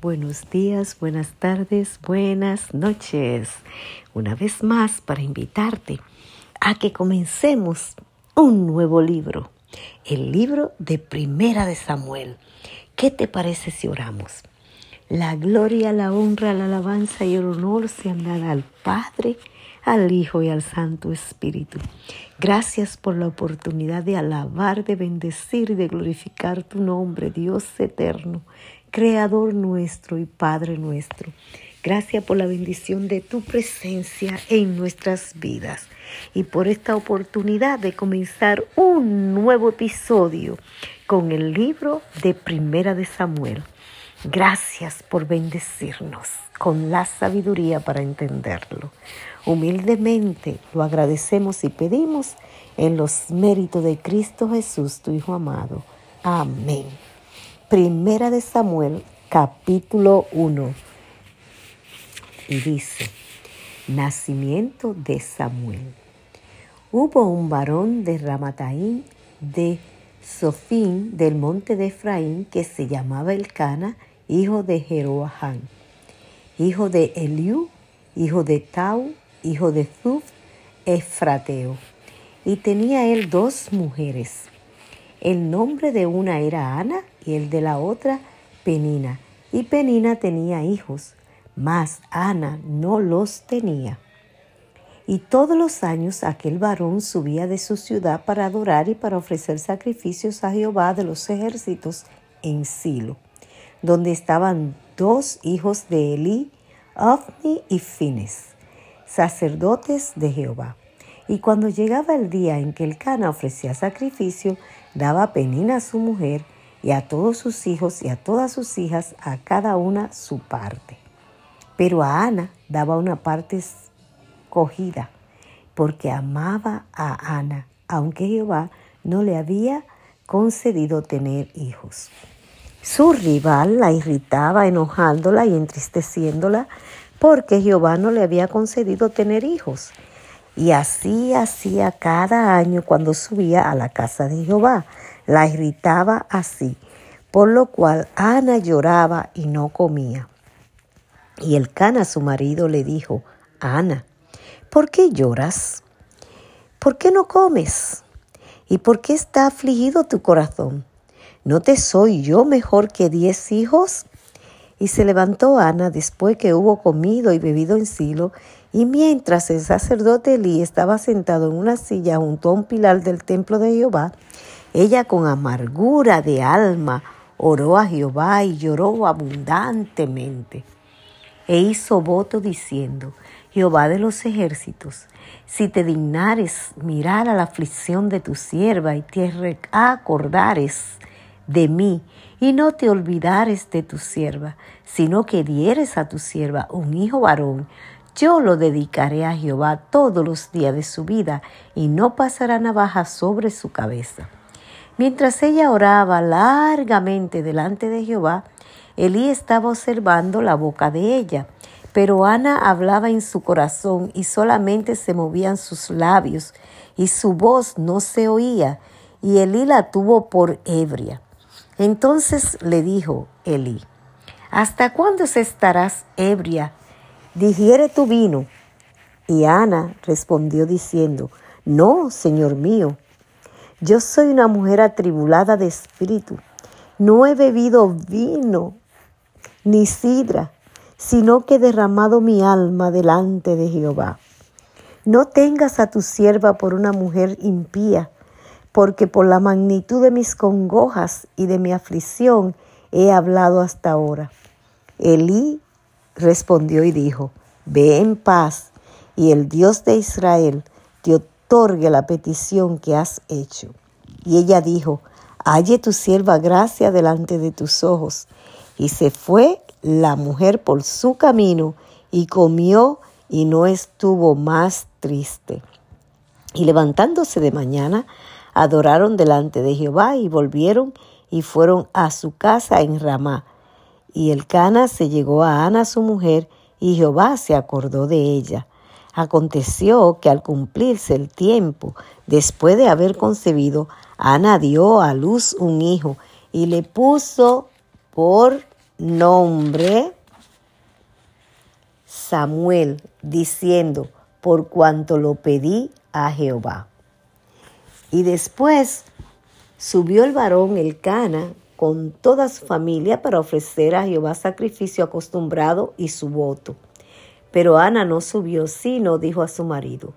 buenos días, buenas tardes, buenas noches. Una vez más para invitarte a que comencemos un nuevo libro, el libro de Primera de Samuel. ¿Qué te parece si oramos? La gloria, la honra, la alabanza y el honor sean dadas al Padre, al Hijo y al Santo Espíritu. Gracias por la oportunidad de alabar, de bendecir y de glorificar tu nombre, Dios eterno, Creador nuestro y Padre nuestro. Gracias por la bendición de tu presencia en nuestras vidas y por esta oportunidad de comenzar un nuevo episodio con el libro de Primera de Samuel. Gracias por bendecirnos con la sabiduría para entenderlo. Humildemente lo agradecemos y pedimos en los méritos de Cristo Jesús, tu Hijo amado. Amén. Primera de Samuel, capítulo 1. Y dice, nacimiento de Samuel. Hubo un varón de Ramataín de Sofín del monte de Efraín que se llamaba Elcana, hijo de Jeroahán, hijo de Eliú, hijo de Tau, hijo de Zuf, Efrateo. Y tenía él dos mujeres. El nombre de una era Ana y el de la otra Penina. Y Penina tenía hijos, mas Ana no los tenía. Y todos los años aquel varón subía de su ciudad para adorar y para ofrecer sacrificios a Jehová de los ejércitos en Silo donde estaban dos hijos de Elí, Ofni y Fines, sacerdotes de Jehová. Y cuando llegaba el día en que el Cana ofrecía sacrificio, daba penina a su mujer y a todos sus hijos y a todas sus hijas, a cada una su parte. Pero a Ana daba una parte escogida, porque amaba a Ana, aunque Jehová no le había concedido tener hijos. Su rival la irritaba, enojándola y entristeciéndola, porque Jehová no le había concedido tener hijos. Y así hacía cada año cuando subía a la casa de Jehová. La irritaba así, por lo cual Ana lloraba y no comía. Y el Cana, su marido, le dijo, Ana, ¿por qué lloras? ¿Por qué no comes? ¿Y por qué está afligido tu corazón? ¿No te soy yo mejor que diez hijos? Y se levantó Ana después que hubo comido y bebido en Silo, y mientras el sacerdote Elí estaba sentado en una silla junto a un pilar del templo de Jehová, ella con amargura de alma oró a Jehová y lloró abundantemente. E hizo voto diciendo, Jehová de los ejércitos, si te dignares mirar a la aflicción de tu sierva y te acordares de mí, y no te olvidares de tu sierva, sino que dieres a tu sierva un hijo varón, yo lo dedicaré a Jehová todos los días de su vida, y no pasará navaja sobre su cabeza. Mientras ella oraba largamente delante de Jehová, Elí estaba observando la boca de ella, pero Ana hablaba en su corazón y solamente se movían sus labios, y su voz no se oía, y Elí la tuvo por ebria. Entonces le dijo Elí, ¿hasta cuándo estarás ebria? Digiere tu vino. Y Ana respondió diciendo, No, Señor mío, yo soy una mujer atribulada de espíritu. No he bebido vino ni sidra, sino que he derramado mi alma delante de Jehová. No tengas a tu sierva por una mujer impía porque por la magnitud de mis congojas y de mi aflicción he hablado hasta ahora. Elí respondió y dijo, Ve en paz, y el Dios de Israel te otorgue la petición que has hecho. Y ella dijo, Halle tu sierva gracia delante de tus ojos. Y se fue la mujer por su camino y comió y no estuvo más triste. Y levantándose de mañana, adoraron delante de Jehová y volvieron y fueron a su casa en Ramá. Y el Cana se llegó a Ana su mujer, y Jehová se acordó de ella. Aconteció que al cumplirse el tiempo, después de haber concebido, Ana dio a luz un hijo y le puso por nombre Samuel, diciendo, por cuanto lo pedí a Jehová. Y después subió el varón el Cana con toda su familia para ofrecer a Jehová sacrificio acostumbrado y su voto. Pero Ana no subió, sino dijo a su marido,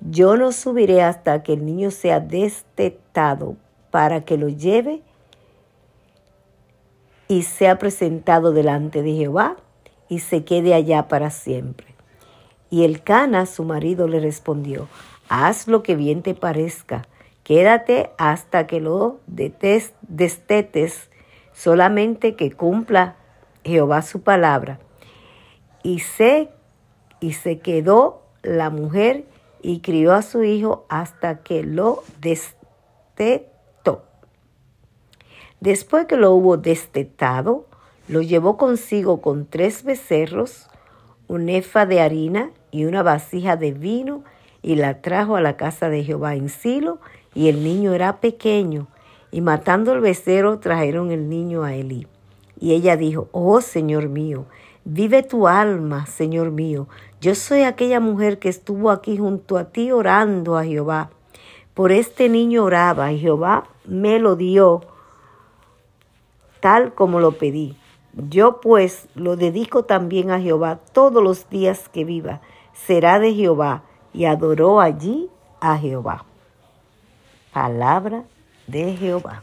yo no subiré hasta que el niño sea destetado para que lo lleve y sea presentado delante de Jehová y se quede allá para siempre. Y el Cana, su marido, le respondió, haz lo que bien te parezca, quédate hasta que lo destetes, solamente que cumpla Jehová su palabra. Y se, y se quedó la mujer y crió a su hijo hasta que lo destetó. Después que lo hubo destetado, lo llevó consigo con tres becerros, un efa de harina y una vasija de vino, y la trajo a la casa de Jehová en Silo, y el niño era pequeño. Y matando el becerro, trajeron el niño a Elí. Y ella dijo, Oh Señor mío, vive tu alma, Señor mío. Yo soy aquella mujer que estuvo aquí junto a ti orando a Jehová. Por este niño oraba, y Jehová me lo dio tal como lo pedí. Yo pues lo dedico también a Jehová todos los días que viva. Será de Jehová. Y adoró allí a Jehová. Palabra de Jehová.